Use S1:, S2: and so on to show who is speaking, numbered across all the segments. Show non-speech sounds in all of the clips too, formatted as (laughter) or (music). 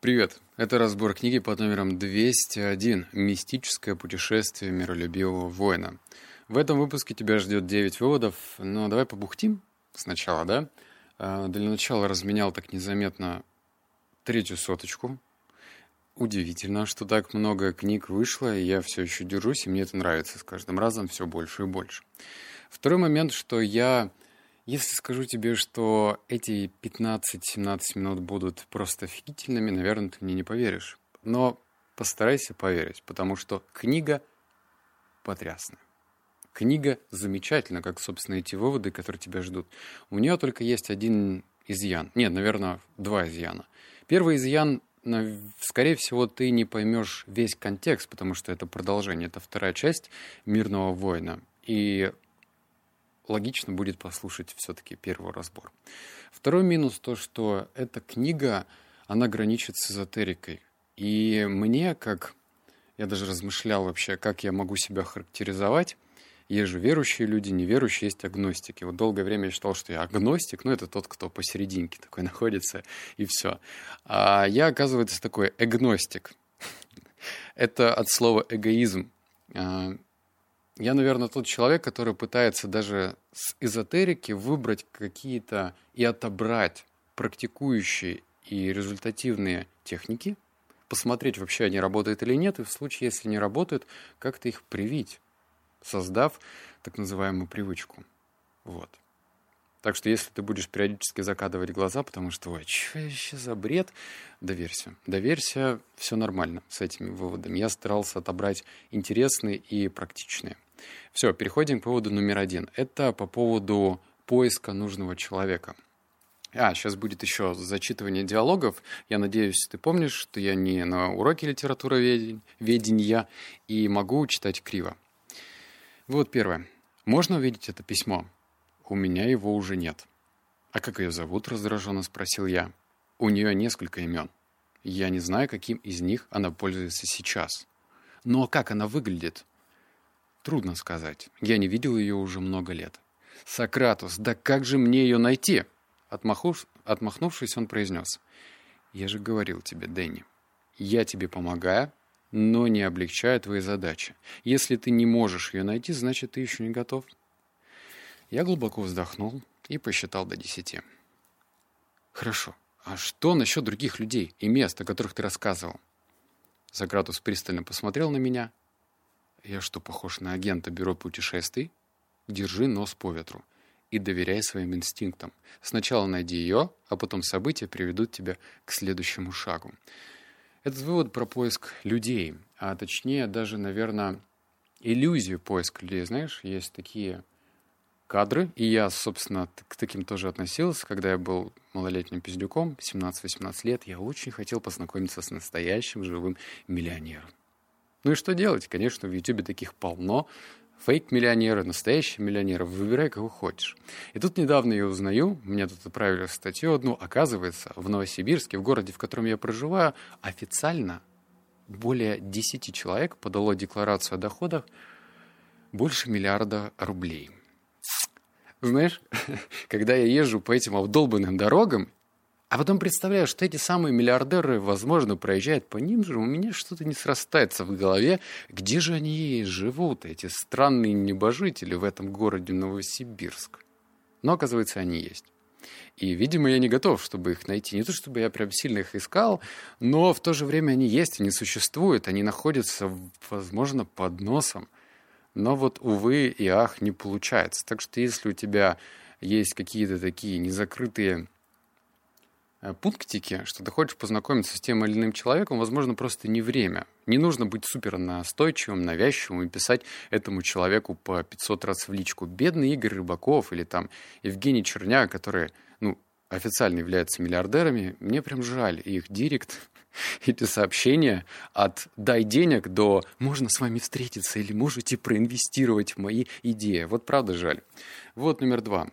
S1: Привет! Это разбор книги под номером 201 «Мистическое путешествие миролюбивого воина». В этом выпуске тебя ждет 9 выводов, но давай побухтим сначала, да? А, для начала разменял так незаметно третью соточку. Удивительно, что так много книг вышло, и я все еще держусь, и мне это нравится с каждым разом все больше и больше. Второй момент, что я если скажу тебе, что эти 15-17 минут будут просто офигительными, наверное, ты мне не поверишь. Но постарайся поверить, потому что книга потрясная. Книга замечательна, как, собственно, эти выводы, которые тебя ждут. У нее только есть один изъян. Нет, наверное, два изъяна. Первый изъян скорее всего, ты не поймешь весь контекст, потому что это продолжение, это вторая часть «Мирного воина». И логично будет послушать все-таки первый разбор. Второй минус то, что эта книга, она граничит с эзотерикой. И мне, как я даже размышлял вообще, как я могу себя характеризовать, есть же верующие люди, неверующие, есть агностики. Вот долгое время я считал, что я агностик, ну, это тот, кто посерединке такой (laughs) находится, и все. А я, оказывается, такой эгностик. (laughs) Это от слова эгоизм. Я, наверное, тот человек, который пытается даже с эзотерики выбрать какие-то и отобрать практикующие и результативные техники, посмотреть, вообще они работают или нет, и в случае, если не работают, как-то их привить, создав так называемую привычку. Вот. Так что если ты будешь периодически закадывать глаза, потому что, ой, что еще за бред, доверься. Доверься, все нормально с этими выводами. Я старался отобрать интересные и практичные. Все, переходим к поводу номер один. Это по поводу поиска нужного человека. А, сейчас будет еще зачитывание диалогов. Я надеюсь, ты помнишь, что я не на уроке литературоведения и могу читать криво. Вот первое. Можно увидеть это письмо? У меня его уже нет. А как ее зовут? раздраженно спросил я. У нее несколько имен. Я не знаю, каким из них она пользуется сейчас. Ну а как она выглядит? Трудно сказать. Я не видел ее уже много лет. «Сократус, да как же мне ее найти?» Отмахув... Отмахнувшись, он произнес. «Я же говорил тебе, Дэнни, я тебе помогаю, но не облегчаю твои задачи. Если ты не можешь ее найти, значит, ты еще не готов». Я глубоко вздохнул и посчитал до десяти. «Хорошо. А что насчет других людей и мест, о которых ты рассказывал?» Сократус пристально посмотрел на меня я что, похож на агента бюро путешествий? Держи нос по ветру и доверяй своим инстинктам. Сначала найди ее, а потом события приведут тебя к следующему шагу. Этот вывод про поиск людей, а точнее даже, наверное, иллюзию поиска людей. Знаешь, есть такие кадры, и я, собственно, к таким тоже относился, когда я был малолетним пиздюком, 17-18 лет, я очень хотел познакомиться с настоящим живым миллионером. Ну и что делать? Конечно, в Ютубе таких полно. Фейк-миллионеры, настоящие миллионеры. Выбирай, кого хочешь. И тут недавно я узнаю, мне тут отправили статью одну, оказывается, в Новосибирске, в городе, в котором я проживаю, официально более 10 человек подало декларацию о доходах больше миллиарда рублей. Знаешь, (laughs) когда я езжу по этим обдолбанным дорогам, а потом представляю, что эти самые миллиардеры, возможно, проезжают по ним же, у меня что-то не срастается в голове. Где же они живут, эти странные небожители в этом городе Новосибирск? Но, оказывается, они есть. И, видимо, я не готов, чтобы их найти. Не то, чтобы я прям сильно их искал, но в то же время они есть, они существуют, они находятся, возможно, под носом. Но вот, увы и ах, не получается. Так что если у тебя есть какие-то такие незакрытые Э, пунктики, что ты хочешь познакомиться с тем или иным человеком, возможно, просто не время. Не нужно быть супер настойчивым, навязчивым и писать этому человеку по 500 раз в личку. Бедный Игорь Рыбаков или там Евгений Черняк, которые, ну, официально являются миллиардерами, мне прям жаль их директ, (laughs) эти сообщения от «дай денег» до «можно с вами встретиться» или «можете проинвестировать в мои идеи». Вот правда жаль. Вот номер два.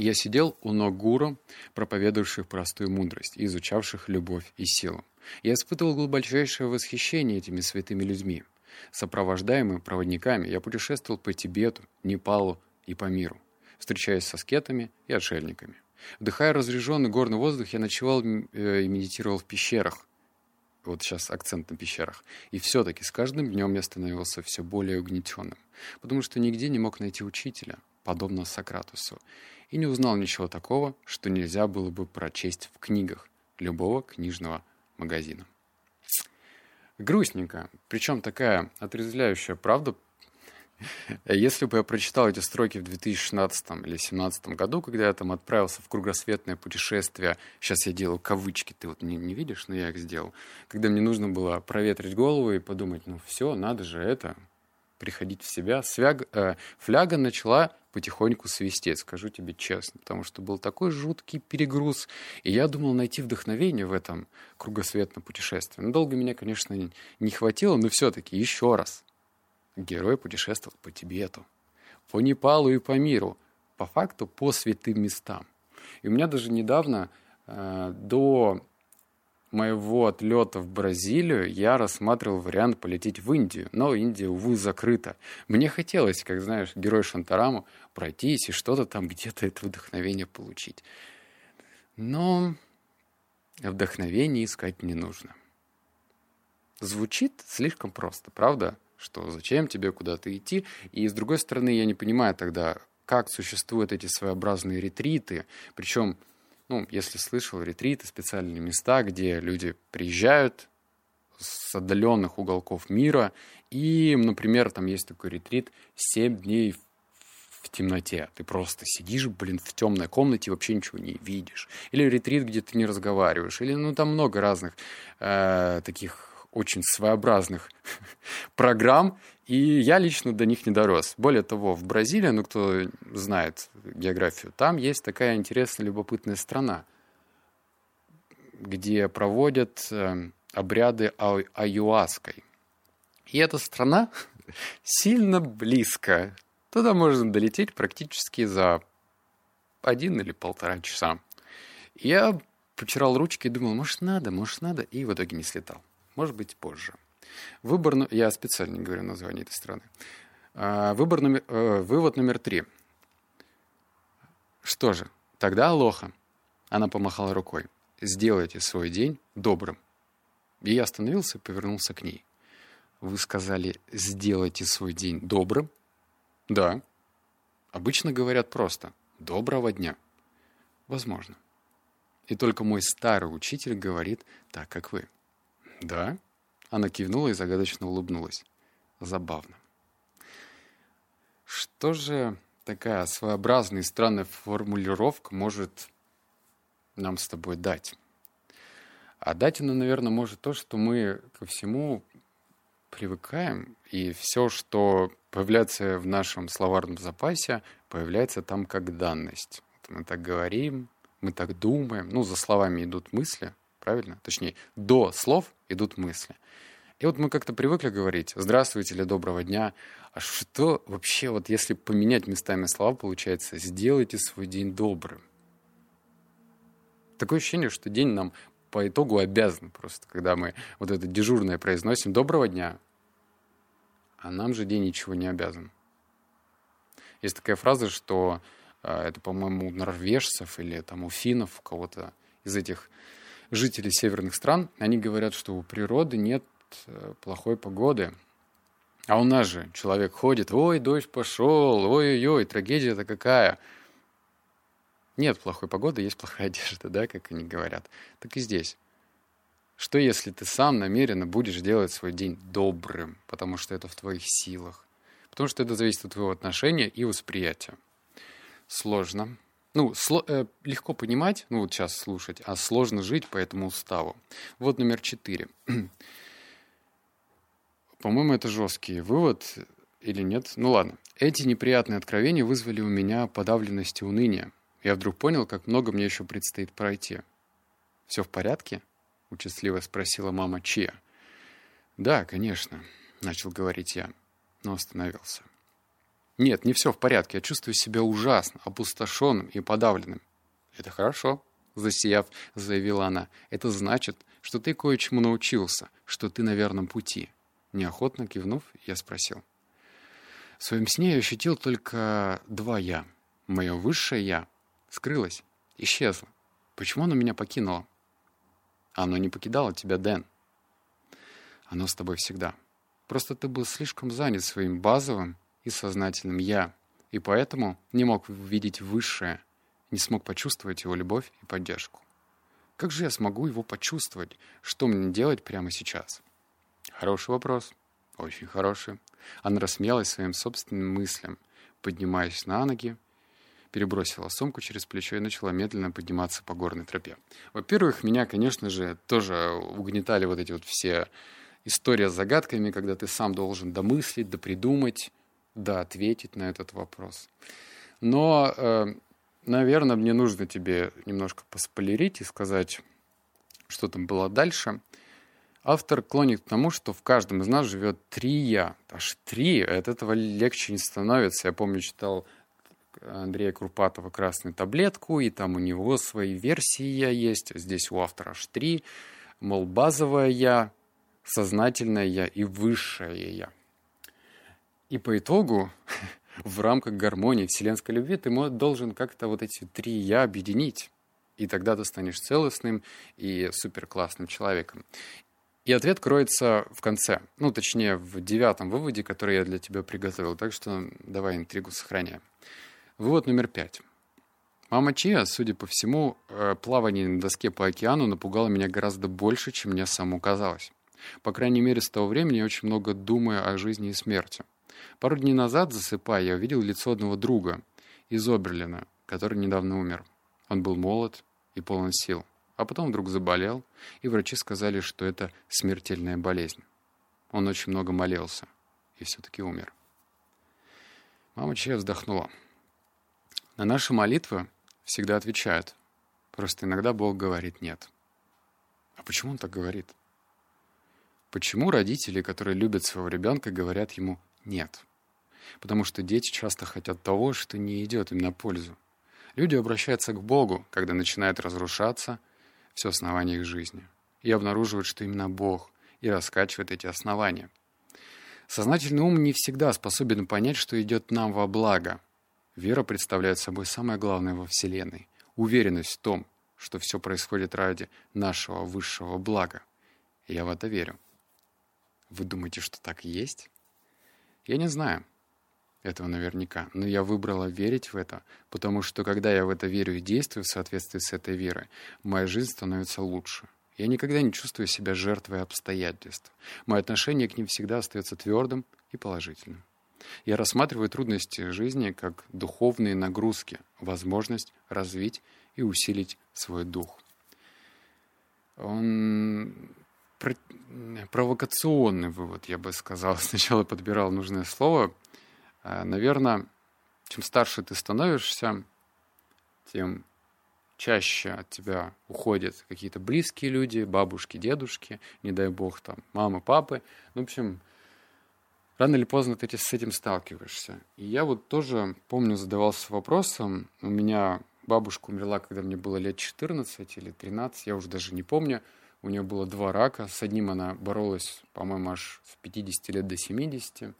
S1: Я сидел у ног гуру, проповедующих простую мудрость и изучавших любовь и силу. Я испытывал глубочайшее восхищение этими святыми людьми. Сопровождаемый проводниками, я путешествовал по Тибету, Непалу и по миру, встречаясь со скетами и отшельниками. Вдыхая разряженный горный воздух, я ночевал э, и медитировал в пещерах, Вот сейчас акцент на пещерах. И все-таки с каждым днем я становился все более угнетенным, потому что нигде не мог найти учителя, подобно Сократусу, и не узнал ничего такого, что нельзя было бы прочесть в книгах любого книжного магазина. Грустненько, причем такая отрезвляющая правда (laughs) если бы я прочитал эти строки в 2016 или 2017 году, когда я там отправился в кругосветное путешествие, сейчас я делаю кавычки, ты вот не, не видишь, но я их сделал, когда мне нужно было проветрить голову и подумать, ну все, надо же это, приходить в себя, Свяг, э, фляга начала потихоньку свистеть, скажу тебе честно, потому что был такой жуткий перегруз, и я думал найти вдохновение в этом кругосветном путешествии. Но долго меня, конечно, не хватило, но все-таки еще раз – Герой путешествовал по Тибету, по Непалу и по миру, по факту по святым местам. И у меня даже недавно, э, до моего отлета в Бразилию, я рассматривал вариант полететь в Индию, но Индия, увы, закрыта. Мне хотелось, как знаешь, герой Шантараму, пройтись и что-то там где-то это вдохновение получить. Но вдохновение искать не нужно. Звучит слишком просто, правда? что зачем тебе куда-то идти. И с другой стороны, я не понимаю тогда, как существуют эти своеобразные ретриты. Причем, ну, если слышал, ретриты, специальные места, где люди приезжают с отдаленных уголков мира, и, например, там есть такой ретрит «7 дней в темноте. Ты просто сидишь, блин, в темной комнате и вообще ничего не видишь. Или ретрит, где ты не разговариваешь. Или, ну, там много разных э, таких очень своеобразных (laughs) программ, и я лично до них не дорос. Более того, в Бразилии, ну кто знает географию, там есть такая интересная, любопытная страна, где проводят э, обряды аю аюаской. И эта страна (laughs) сильно близко. Туда можно долететь практически за один или полтора часа. Я потирал ручки и думал, может надо, может надо, и в итоге не слетал. Может быть, позже. Выбор, я специально не говорю название этой страны. А, выбор номер, э, вывод номер три. Что же, тогда алоха. Она помахала рукой. Сделайте свой день добрым. И я остановился и повернулся к ней. Вы сказали, сделайте свой день добрым? Да. Обычно говорят просто «доброго дня». Возможно. И только мой старый учитель говорит так, как вы. «Да?» Она кивнула и загадочно улыбнулась. Забавно. Что же такая своеобразная и странная формулировка может нам с тобой дать? А дать она, наверное, может то, что мы ко всему привыкаем, и все, что появляется в нашем словарном запасе, появляется там как данность. Мы так говорим, мы так думаем, ну, за словами идут мысли, правильно? Точнее, до слов идут мысли. И вот мы как-то привыкли говорить «здравствуйте» или «доброго дня». А что вообще, вот если поменять местами слова, получается «сделайте свой день добрым». Такое ощущение, что день нам по итогу обязан просто, когда мы вот это дежурное произносим «доброго дня», а нам же день ничего не обязан. Есть такая фраза, что э, это, по-моему, у норвежцев или там у финнов, у кого-то из этих жителей северных стран, они говорят, что у природы нет э, плохой погоды. А у нас же человек ходит, ой, дождь пошел, ой-ой-ой, трагедия-то какая. Нет плохой погоды, есть плохая (laughs) одежда, да, как они говорят. Так и здесь. Что если ты сам намеренно будешь делать свой день добрым, потому что это в твоих силах? Потому что это зависит от твоего отношения и восприятия. Сложно, ну, сло, э, легко понимать, ну вот сейчас слушать, а сложно жить по этому уставу. Вот номер четыре. (clears throat) По-моему, это жесткий вывод или нет? Ну ладно. Эти неприятные откровения вызвали у меня подавленность и уныние. Я вдруг понял, как много мне еще предстоит пройти. «Все в порядке?» — участливо спросила мама Чия. «Да, конечно», — начал говорить я, но остановился. Нет, не все в порядке. Я чувствую себя ужасно, опустошенным и подавленным. Это хорошо, засияв, заявила она. Это значит, что ты кое-чему научился, что ты на верном пути. Неохотно кивнув, я спросил. В своем сне я ощутил только два «я». Мое высшее «я» скрылось, исчезло. Почему оно меня покинуло? Оно не покидало тебя, Дэн. Оно с тобой всегда. Просто ты был слишком занят своим базовым и сознательным «я», и поэтому не мог увидеть высшее, не смог почувствовать его любовь и поддержку. Как же я смогу его почувствовать? Что мне делать прямо сейчас? Хороший вопрос. Очень хороший. Она рассмеялась своим собственным мыслям, поднимаясь на ноги, перебросила сумку через плечо и начала медленно подниматься по горной тропе. Во-первых, меня, конечно же, тоже угнетали вот эти вот все истории с загадками, когда ты сам должен домыслить, допридумать, да, ответить на этот вопрос. Но, э, наверное, мне нужно тебе немножко поспойлерить и сказать, что там было дальше. Автор клонит к тому, что в каждом из нас живет три «я». Аж три, от этого легче не становится. Я помню, читал Андрея Крупатова «Красную таблетку», и там у него свои версии «я» есть. Здесь у автора аж три. Мол, базовое «я», сознательное «я» и высшее «я». И по итогу, (laughs) в рамках гармонии вселенской любви, ты должен как-то вот эти три «я» объединить. И тогда ты станешь целостным и суперклассным человеком. И ответ кроется в конце. Ну, точнее, в девятом выводе, который я для тебя приготовил. Так что давай интригу сохраняем. Вывод номер пять. Мама Чия, судя по всему, э, плавание на доске по океану напугало меня гораздо больше, чем мне самому казалось. По крайней мере, с того времени я очень много думаю о жизни и смерти. Пару дней назад, засыпая, я увидел лицо одного друга из Оберлина, который недавно умер. Он был молод и полон сил, а потом вдруг заболел, и врачи сказали, что это смертельная болезнь. Он очень много молился и все-таки умер. Мама Чия вздохнула. На наши молитвы всегда отвечают. Просто иногда Бог говорит «нет». А почему Он так говорит? Почему родители, которые любят своего ребенка, говорят ему «нет»? Потому что дети часто хотят того, что не идет им на пользу. Люди обращаются к Богу, когда начинает разрушаться все основание их жизни. И обнаруживают, что именно Бог и раскачивает эти основания. Сознательный ум не всегда способен понять, что идет нам во благо, Вера представляет собой самое главное во Вселенной. Уверенность в том, что все происходит ради нашего высшего блага. Я в это верю. Вы думаете, что так и есть? Я не знаю этого наверняка, но я выбрала верить в это, потому что когда я в это верю и действую в соответствии с этой верой, моя жизнь становится лучше. Я никогда не чувствую себя жертвой обстоятельств. Мое отношение к ним всегда остается твердым и положительным. Я рассматриваю трудности жизни как духовные нагрузки, возможность развить и усилить свой дух. Он провокационный вывод, я бы сказал. (laughs) Сначала подбирал нужное слово. А, Наверное, чем старше ты становишься, тем чаще от тебя уходят какие-то близкие люди, бабушки, дедушки, не дай бог, там, мамы, папы. Ну, в общем, рано или поздно ты с этим сталкиваешься. И я вот тоже, помню, задавался вопросом, у меня бабушка умерла, когда мне было лет 14 или 13, я уже даже не помню, у нее было два рака, с одним она боролась, по-моему, аж с 50 лет до 70,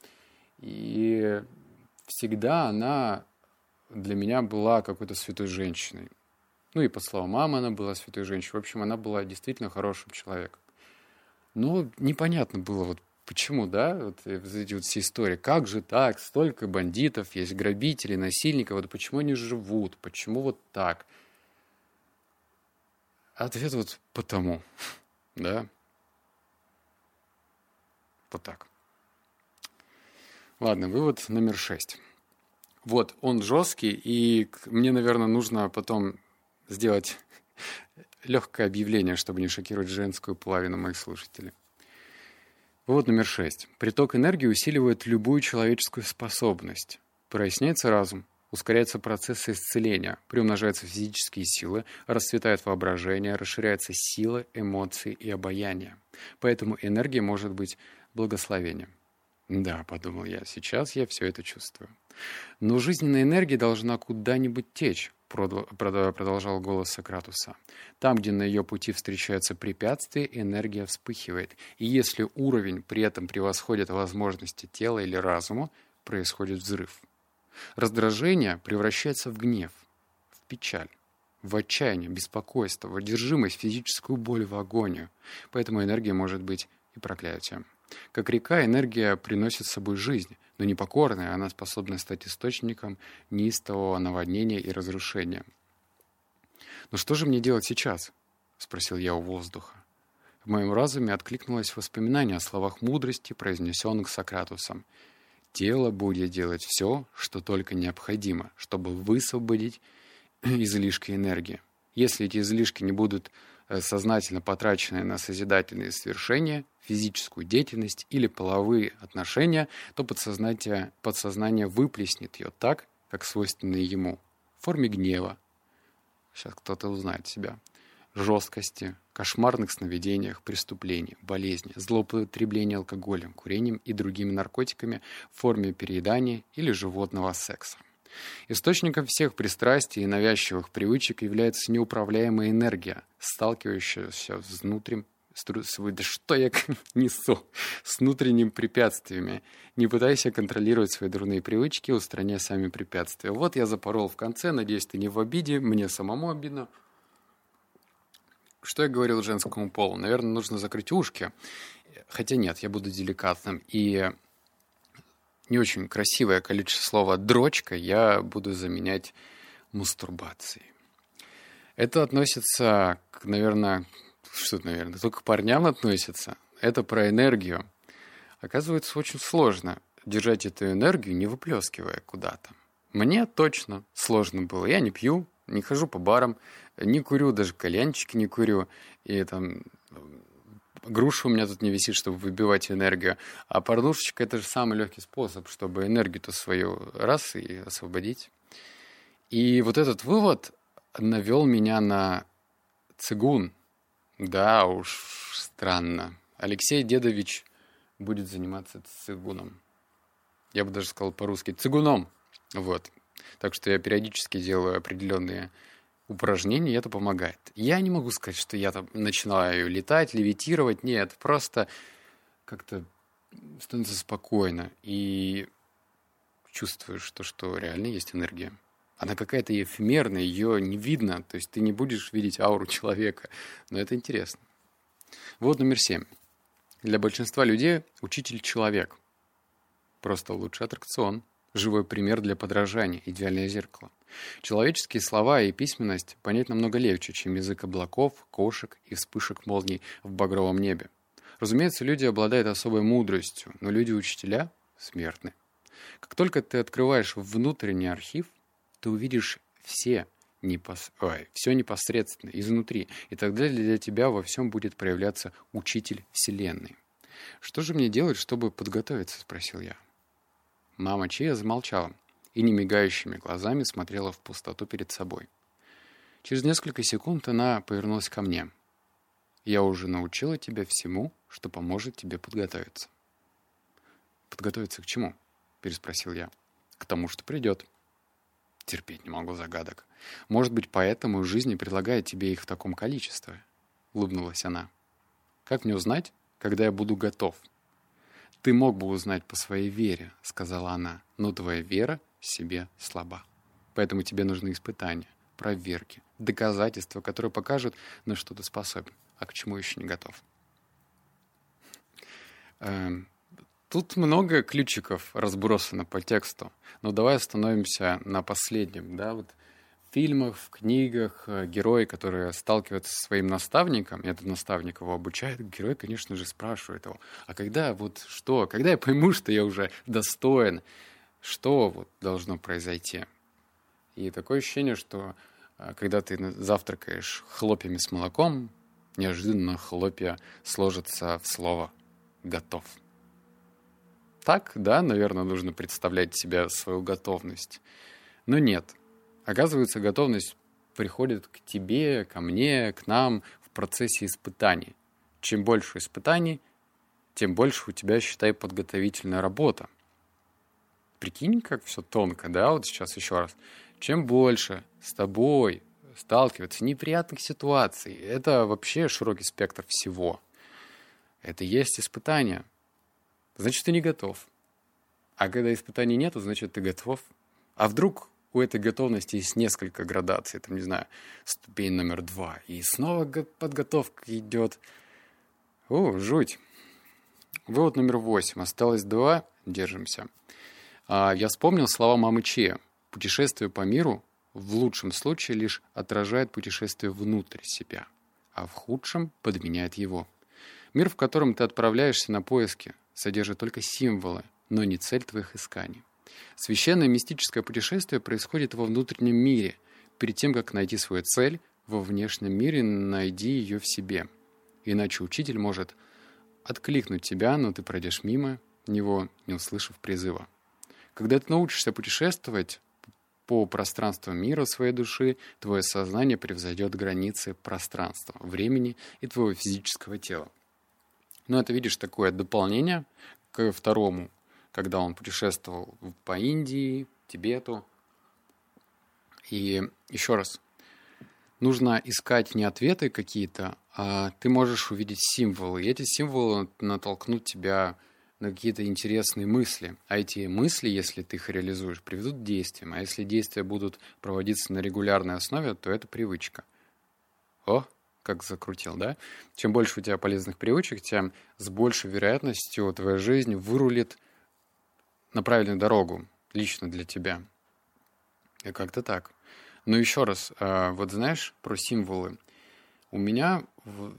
S1: и всегда она для меня была какой-то святой женщиной. Ну и по словам мамы она была святой женщиной. В общем, она была действительно хорошим человеком. Но непонятно было, вот Почему, да, вот э, эти вот все истории, как же так, столько бандитов есть, грабителей, насильников, вот почему они живут, почему вот так? Ответ вот потому, (laughs) да, вот так. Ладно, вывод номер шесть. Вот, он жесткий, и мне, наверное, нужно потом сделать (laughs) легкое объявление, чтобы не шокировать женскую половину моих слушателей. Вывод номер шесть. Приток энергии усиливает любую человеческую способность. Проясняется разум, ускоряются процессы исцеления, приумножаются физические силы, расцветает воображение, расширяется сила, эмоции и обаяние. Поэтому энергия может быть благословением. Да, подумал я, сейчас я все это чувствую. Но жизненная энергия должна куда-нибудь течь, продолжал голос Сократуса. Там, где на ее пути встречаются препятствия, энергия вспыхивает. И если уровень при этом превосходит возможности тела или разума, происходит взрыв. Раздражение превращается в гнев, в печаль, в отчаяние, беспокойство, в одержимость, физическую боль, в агонию. Поэтому энергия может быть и и проклятие. Как река, энергия приносит с собой жизнь, но непокорная, она способна стать источником неистового наводнения и разрушения. «Но что же мне делать сейчас?» — спросил я у воздуха. В моем разуме откликнулось воспоминание о словах мудрости, произнесенных Сократусом. «Тело будет делать все, что только необходимо, чтобы высвободить (clears throat) излишки энергии. Если эти излишки не будут э, сознательно потрачены на созидательные свершения, физическую деятельность или половые отношения, то подсознание, подсознание выплеснет ее так, как свойственно ему, в форме гнева. Сейчас кто-то узнает себя. Жесткости, кошмарных сновидениях, преступлений, болезни, злоупотребления алкоголем, курением и другими наркотиками в форме переедания или животного секса. Источником всех пристрастий и навязчивых привычек является неуправляемая энергия, сталкивающаяся с внутренним да что я (laughs) несу, с внутренними препятствиями. Не пытайся контролировать свои дурные привычки, устраняя сами препятствия. Вот я запорол в конце, надеюсь, ты не в обиде, мне самому обидно. Что я говорил женскому полу? Наверное, нужно закрыть ушки. Хотя нет, я буду деликатным. И не очень красивое количество слова «дрочка» я буду заменять мастурбацией. Это относится, к, наверное, что наверное, только к парням относится. Это про энергию. Оказывается, очень сложно держать эту энергию, не выплескивая куда-то. Мне точно сложно было. Я не пью, не хожу по барам, не курю, даже кальянчики не курю. И там груша у меня тут не висит, чтобы выбивать энергию. А порнушечка — это же самый легкий способ, чтобы энергию-то свою раз и освободить. И вот этот вывод навел меня на цигун. Да уж, странно. Алексей Дедович будет заниматься цигуном. Я бы даже сказал по-русски цигуном. Вот. Так что я периодически делаю определенные упражнений, это помогает. Я не могу сказать, что я там начинаю летать, левитировать. Нет, просто как-то становится спокойно и чувствуешь, что, что реально есть энергия. Она какая-то эфемерная, ее не видно, то есть ты не будешь видеть ауру человека, но это интересно. Вот номер семь. Для большинства людей учитель – человек. Просто лучший аттракцион, живой пример для подражания, идеальное зеркало. Человеческие слова и письменность понять намного легче, чем язык облаков, кошек и вспышек молний в багровом небе. Разумеется, люди обладают особой мудростью, но люди-учителя смертны. Как только ты открываешь внутренний архив, ты увидишь все непос... Ой, все непосредственно, изнутри, и тогда для тебя во всем будет проявляться учитель Вселенной. «Что же мне делать, чтобы подготовиться?» – спросил я. Мама Чия замолчала и немигающими глазами смотрела в пустоту перед собой. Через несколько секунд она повернулась ко мне. «Я уже научила тебя всему, что поможет тебе подготовиться». «Подготовиться к чему?» — переспросил я. «К тому, что придет». Терпеть не могу загадок. Может быть, поэтому жизнь предлагает тебе их в таком количестве?» — улыбнулась она. «Как мне узнать, когда я буду готов?» «Ты мог бы узнать по своей вере», — сказала она, «но твоя вера себе слаба. Поэтому тебе нужны испытания, проверки, доказательства, которые покажут, на что ты способен, а к чему еще не готов. Эм, тут много ключиков разбросано по тексту, но давай остановимся на последнем. Да? Вот в фильмах, в книгах э, герои, которые сталкиваются со своим наставником, и этот наставник его обучает, герой, конечно же, спрашивает его, а когда вот что, когда я пойму, (laughs) что я уже достоин, что вот должно произойти. И такое ощущение, что а, когда ты завтракаешь хлопьями с молоком, неожиданно хлопья сложатся в слово «готов». Так, да, наверное, нужно представлять себе свою готовность. Но нет. Оказывается, готовность приходит к тебе, ко мне, к нам в процессе испытаний. Чем больше испытаний, тем больше у тебя, считай, подготовительная работа – Прикинь, как все тонко, да, вот сейчас еще раз. Чем больше с тобой сталкиваться неприятных ситуаций, это вообще широкий спектр всего. Это есть испытание. Значит, ты не готов. А когда испытаний нет, значит, ты готов. А вдруг у этой готовности есть несколько градаций, там, не знаю, ступень номер два, и снова подготовка идет. О, жуть. Вывод номер восемь. Осталось два. Держимся. А, я вспомнил слова мамы Че. Путешествие по миру в лучшем случае лишь отражает путешествие внутрь себя, а в худшем подменяет его. Мир, в котором ты отправляешься на поиски, содержит только символы, но не цель твоих исканий. Священное мистическое путешествие происходит во внутреннем мире. Перед тем, как найти свою цель, во внешнем мире найди ее в себе. Иначе учитель может откликнуть тебя, но ты пройдешь мимо него, не услышав призыва. Когда ты научишься путешествовать по пространству мира своей души, твое сознание превзойдет границы пространства, времени и твоего физического тела. Но это, видишь, такое дополнение к второму, когда он путешествовал по Индии, Тибету. И еще раз, нужно искать не ответы какие-то, а ты можешь увидеть символы. И эти символы натолкнут тебя на какие-то интересные мысли. А эти мысли, если ты их реализуешь, приведут к действиям. А если действия будут проводиться на регулярной основе, то это привычка. О, как закрутил, да? Чем больше у тебя полезных привычек, тем с большей вероятностью твоя жизнь вырулит на правильную дорогу, лично для тебя. И как-то так. Но еще раз, а, вот знаешь про символы. У меня,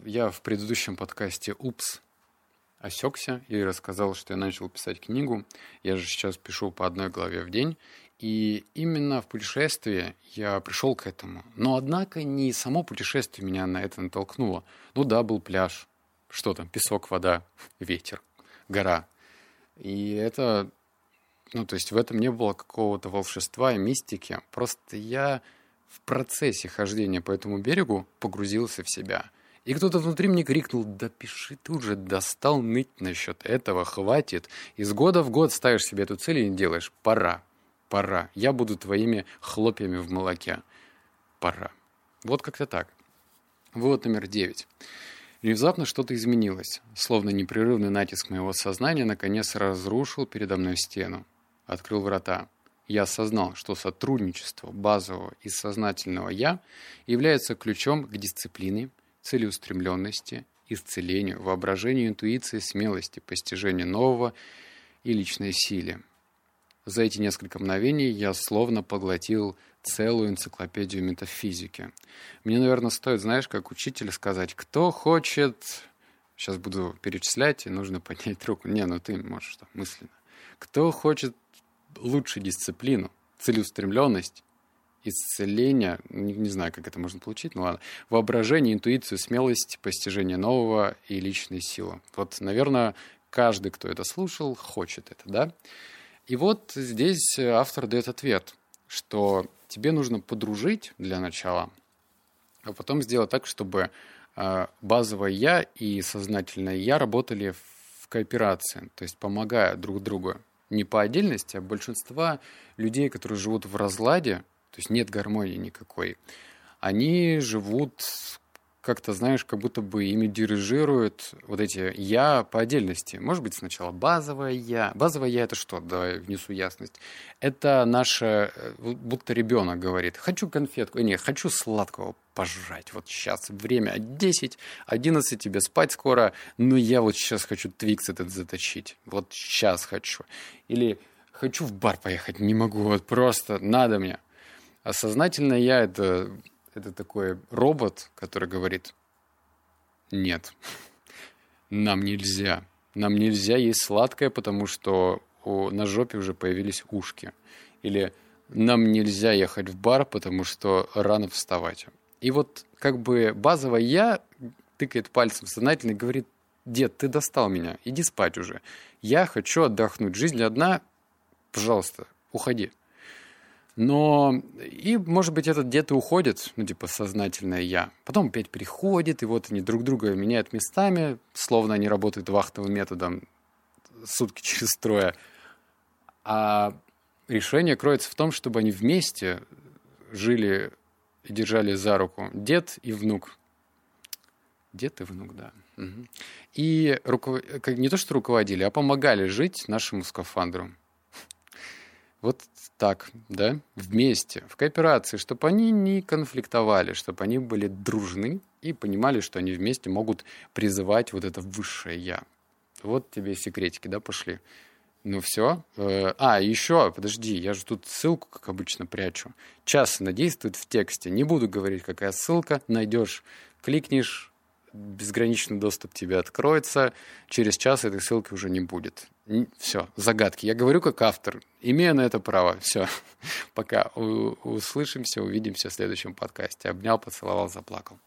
S1: я в предыдущем подкасте «Упс» осекся и рассказал, что я начал писать книгу. Я же сейчас пишу по одной главе в день. И именно в путешествии я пришел к этому. Но, однако, не само путешествие меня на это натолкнуло. Ну да, был пляж. Что там? Песок, вода, (laughs) ветер, гора. И это... Ну, то есть в этом не было какого-то волшебства и мистики. Просто я в процессе хождения по этому берегу погрузился в себя. И кто-то внутри мне крикнул, да пиши ты уже, достал ныть насчет этого, хватит. Из года в год ставишь себе эту цель и не делаешь. Пора, пора. Я буду твоими хлопьями в молоке. Пора. Вот как-то так. Вывод номер девять. Внезапно что-то изменилось, словно непрерывный натиск моего сознания наконец разрушил передо мной стену, открыл врата я осознал, что сотрудничество базового и сознательного «я» является ключом к дисциплине, целеустремленности, исцелению, воображению, интуиции, смелости, постижению нового и личной силе. За эти несколько мгновений я словно поглотил целую энциклопедию метафизики. Мне, наверное, стоит, знаешь, как учитель сказать, кто хочет... Сейчас буду перечислять, и нужно (laughs) поднять руку. Не, ну ты можешь там мысленно. Кто хочет лучше дисциплину, целеустремленность, исцеление, не, не знаю, как это можно получить, но ладно, воображение, интуицию, смелость, постижение нового и личной силы. Вот, наверное, каждый, кто это слушал, хочет это, да? И вот здесь автор дает ответ, что тебе нужно подружить для начала, а потом сделать так, чтобы э, базовое «я» и сознательное «я» работали в кооперации, то есть помогая друг другу не по отдельности, а большинства людей, которые живут в разладе, то есть нет гармонии никакой, они живут как-то, знаешь, как будто бы ими дирижируют вот эти «я» по отдельности. Может быть, сначала базовое «я». Базовое «я» — это что? Давай внесу ясность. Это наше, э, будто ребенок говорит, хочу конфетку, э, нет, хочу сладкого пожрать. Вот сейчас время 10, 11, тебе спать скоро, но я вот сейчас хочу твикс этот заточить. Вот сейчас хочу. Или хочу в бар поехать, не могу, вот просто надо мне. А сознательно я это это такой робот, который говорит, нет, нам нельзя. Нам нельзя есть сладкое, потому что у, на жопе уже появились ушки. Или нам нельзя ехать в бар, потому что рано вставать. И вот как бы базовое «я» тыкает пальцем сознательно и говорит, дед, ты достал меня, иди спать уже. Я хочу отдохнуть, жизнь одна, пожалуйста, уходи. Но и, может быть, этот где-то уходит, ну, типа, сознательное «я». Потом опять приходит, и вот они друг друга меняют местами, словно они работают вахтовым методом сутки (laughs) через трое. А решение кроется в том, чтобы они вместе жили и держали за руку дед и внук. Дед и внук, да. И руков... не то, что руководили, а помогали жить нашему скафандру. (laughs) Вот так, да, вместе, в кооперации, чтобы они не конфликтовали, чтобы они были дружны и понимали, что они вместе могут призывать вот это высшее «я». Вот тебе секретики, да, пошли. Ну все. Э, а, еще, подожди, я же тут ссылку, как обычно, прячу. Часто действует в тексте. Не буду говорить, какая ссылка. Найдешь, кликнешь, безграничный доступ тебе откроется. Через час этой ссылки уже не будет. Все, загадки. Я говорю как автор, имея на это право. Все, (laughs) пока. Услышимся, увидимся в следующем подкасте. Обнял, поцеловал, заплакал.